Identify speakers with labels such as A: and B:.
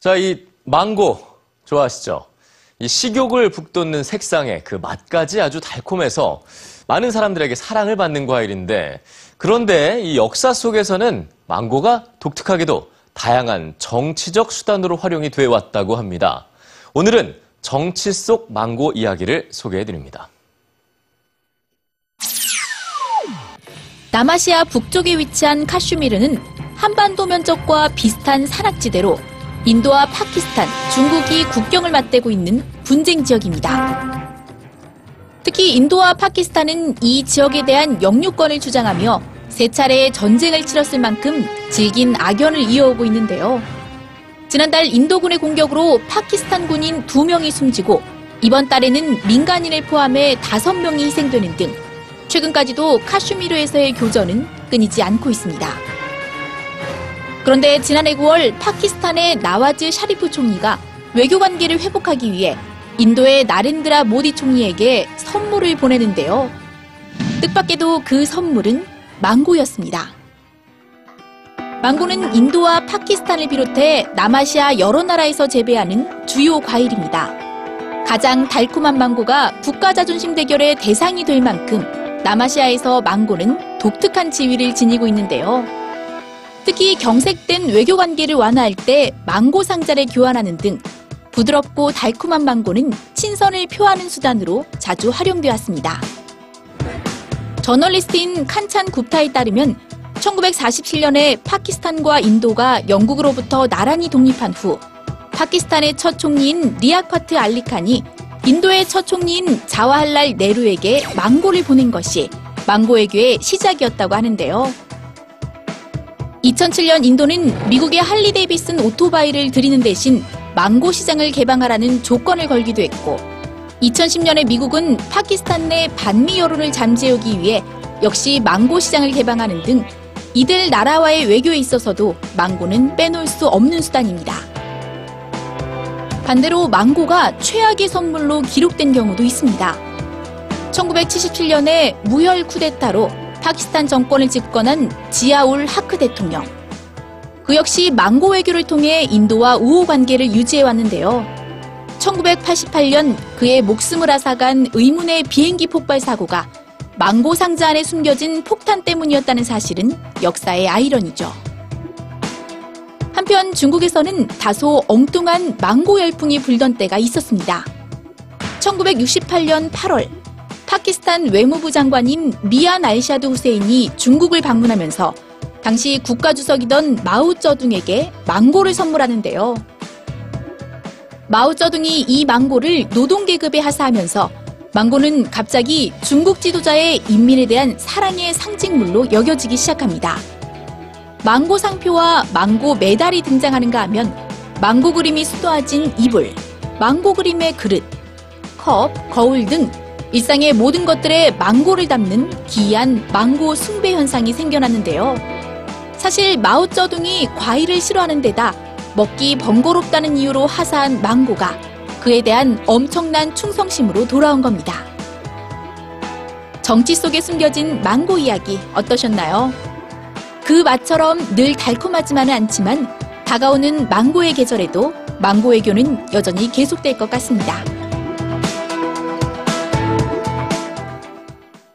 A: 자, 이 망고 좋아하시죠? 이 식욕을 북돋는 색상에 그 맛까지 아주 달콤해서 많은 사람들에게 사랑을 받는 과일인데 그런데 이 역사 속에서는 망고가 독특하게도 다양한 정치적 수단으로 활용이 돼 왔다고 합니다. 오늘은 정치 속 망고 이야기를 소개해 드립니다.
B: 남아시아 북쪽에 위치한 카슈미르는 한반도 면적과 비슷한 산악지대로 인도와 파키스탄, 중국이 국경을 맞대고 있는 분쟁 지역입니다. 특히 인도와 파키스탄은 이 지역에 대한 영유권을 주장하며 세 차례의 전쟁을 치렀을 만큼 질긴 악연을 이어오고 있는데요. 지난달 인도군의 공격으로 파키스탄 군인 2명이 숨지고 이번 달에는 민간인을 포함해 5명이 희생되는 등 최근까지도 카슈미르에서의 교전은 끊이지 않고 있습니다. 그런데 지난해 9월 파키스탄의 나와즈 샤리프 총리가 외교 관계를 회복하기 위해 인도의 나렌드라 모디 총리에게 선물을 보내는데요. 뜻밖에도 그 선물은 망고였습니다. 망고는 인도와 파키스탄을 비롯해 남아시아 여러 나라에서 재배하는 주요 과일입니다. 가장 달콤한 망고가 국가 자존심 대결의 대상이 될 만큼 남아시아에서 망고는 독특한 지위를 지니고 있는데요. 특히 경색된 외교 관계를 완화할 때 망고 상자를 교환하는 등 부드럽고 달콤한 망고는 친선을 표하는 수단으로 자주 활용되었습니다. 저널리스트인 칸찬 굽타에 따르면 1947년에 파키스탄과 인도가 영국으로부터 나란히 독립한 후 파키스탄의 첫 총리인 리아콰트 알리 칸이 인도의 첫 총리인 자와할랄 네루에게 망고를 보낸 것이 망고 외교의 시작이었다고 하는데요. 2007년 인도는 미국의 할리 데이비슨 오토바이를 들이는 대신 망고 시장을 개방하라는 조건을 걸기도 했고 2010년에 미국은 파키스탄 내 반미 여론을 잠재우기 위해 역시 망고 시장을 개방하는 등 이들 나라와의 외교에 있어서도 망고는 빼놓을 수 없는 수단입니다. 반대로 망고가 최악의 선물로 기록된 경우도 있습니다. 1977년에 무혈 쿠데타로 파키스탄 정권을 집권한 지아울 하크 대통령. 그 역시 망고 외교를 통해 인도와 우호 관계를 유지해 왔는데요. 1988년 그의 목숨을 앗아간 의문의 비행기 폭발 사고가 망고 상자 안에 숨겨진 폭탄 때문이었다는 사실은 역사의 아이러니죠. 한편 중국에서는 다소 엉뚱한 망고 열풍이 불던 때가 있었습니다. 1968년 8월 파키스탄 외무부 장관인 미안 알샤드 후세인이 중국을 방문하면서 당시 국가주석이던 마우쩌둥에게 망고를 선물하는데요. 마우쩌둥이 이 망고를 노동계급에 하사하면서 망고는 갑자기 중국 지도자의 인민에 대한 사랑의 상징물로 여겨지기 시작합니다. 망고 상표와 망고 메달이 등장하는가 하면 망고 그림이 수도화진 이불, 망고 그림의 그릇, 컵, 거울 등 일상의 모든 것들에 망고를 담는 기이한 망고 숭배 현상이 생겨났는데요. 사실 마오쩌둥이 과일을 싫어하는 데다 먹기 번거롭다는 이유로 하사한 망고가 그에 대한 엄청난 충성심으로 돌아온 겁니다. 정치 속에 숨겨진 망고 이야기 어떠셨나요? 그 맛처럼 늘 달콤하지만은 않지만 다가오는 망고의 계절에도 망고 외교는 여전히 계속될 것 같습니다.